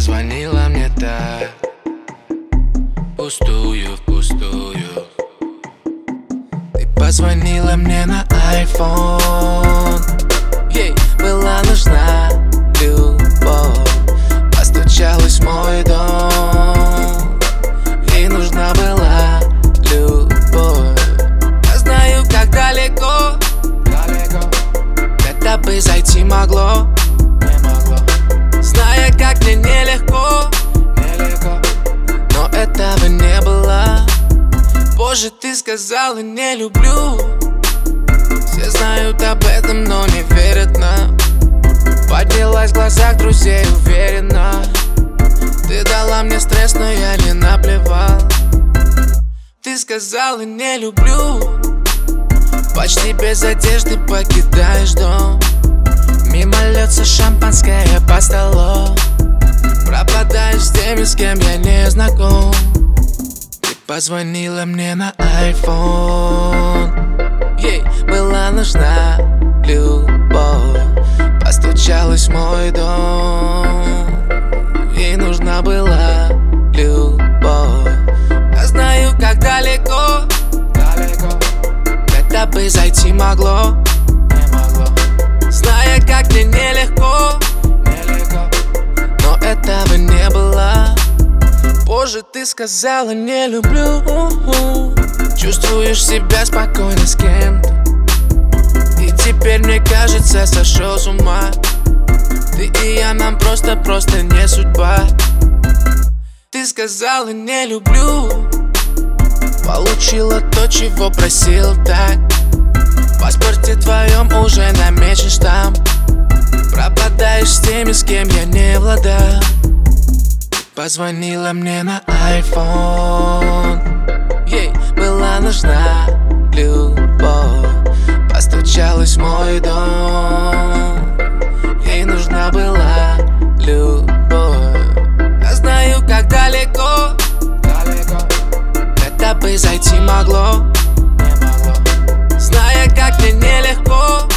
позвонила мне так Пустую, впустую Ты позвонила мне на iPhone. Позже ты сказала не люблю. Все знают об этом, но не верят нам. Поднялась в глазах друзей уверенно. Ты дала мне стресс, но я не наплевал. Ты сказала не люблю. Почти без одежды покидаешь дом. Мимо льется шампанское по столу. Пропадаешь с теми, с кем я не знаком позвонила мне на iPhone. Ей была нужна любовь. Постучалась в мой дом. Ей нужна была любовь. Я знаю, как далеко. Далеко. Это бы зайти могло. Не могло. Зная, как мне Нелегко ты сказала не люблю. Чувствуешь себя спокойно с кем-то. И теперь мне кажется сошел с ума. Ты и я нам просто-просто не судьба. Ты сказала не люблю. Получила то, чего просил так. В паспорте твоем уже намечен штамп. Пропадаешь с теми, с кем я не владал Позвонила мне на iPhone Ей была нужна любовь. Постучалась в мой дом. Ей нужна была любовь. Я знаю, как далеко, далеко. Это бы зайти могло, могло. Зная, как мне нелегко.